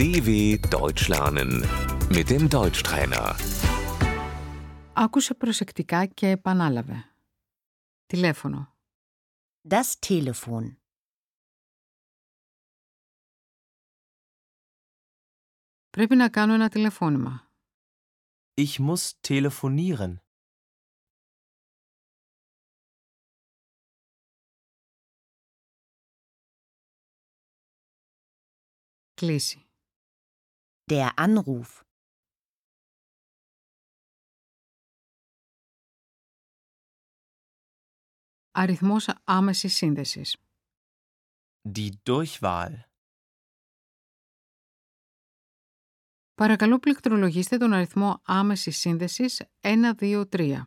DW Deutsch lernen mit dem Deutschtrainer. Άκουσε προσεκτικά και επανάλαβε. Τηλέφωνο. Das Telefon. Πρέπει να κάνω ένα τηλεφώνημα. Ich muss telefonieren. Κλείσει. Der Anruf. Αριθμός άμεσης σύνδεσης. Die Durchwahl. Παρακαλώ πληκτρολογήστε τον αριθμό άμεσης σύνδεσης 123.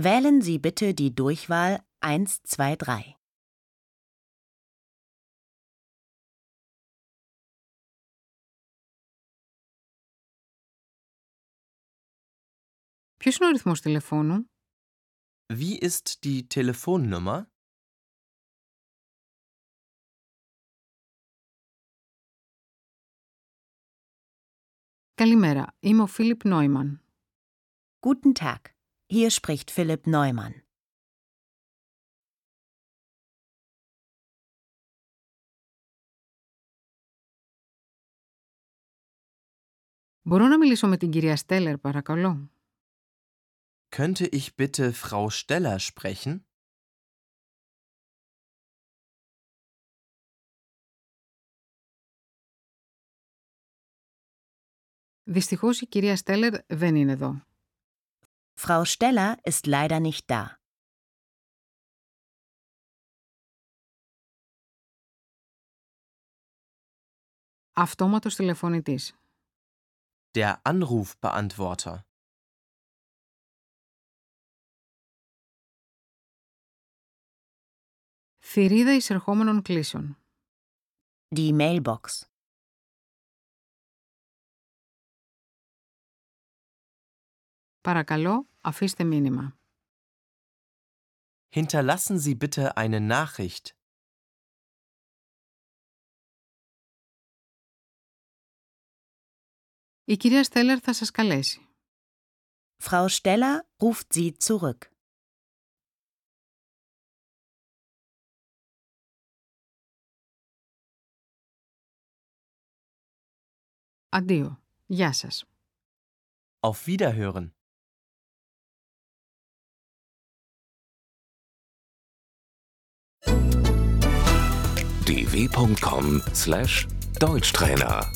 Wählen Sie bitte die Durchwahl 123. Ποιος είναι ο αριθμός τηλεφώνου; Wie ist die Telefonnummer? Καλημέρα, είμαι ο Φίλιπ Νόιμαν. Guten Tag. Hier spricht Philipp Neumann. Μπορώ να μιλήσω με την κυρία Στέλλερ, παρακαλώ; Könnte ich bitte Frau Steller sprechen? Δυστυχώς η κυρία Στέλλερ δεν είναι εδώ. Frau Steller ist leider nicht da. Αυτόματος τηλεφωνητής. Der Anrufbeantworter. Θηρίδα εισερχόμενων κλήσεων. Die Mailbox. Παρακαλώ, αφήστε μήνυμα. Hinterlassen Sie bitte eine Nachricht. Η κυρία Στέλλερ θα σας καλέσει. Frau Steller ruft Sie zurück. Αντίο. Γεια σας. Auf Wiederhören. dw.com/deutschtrainer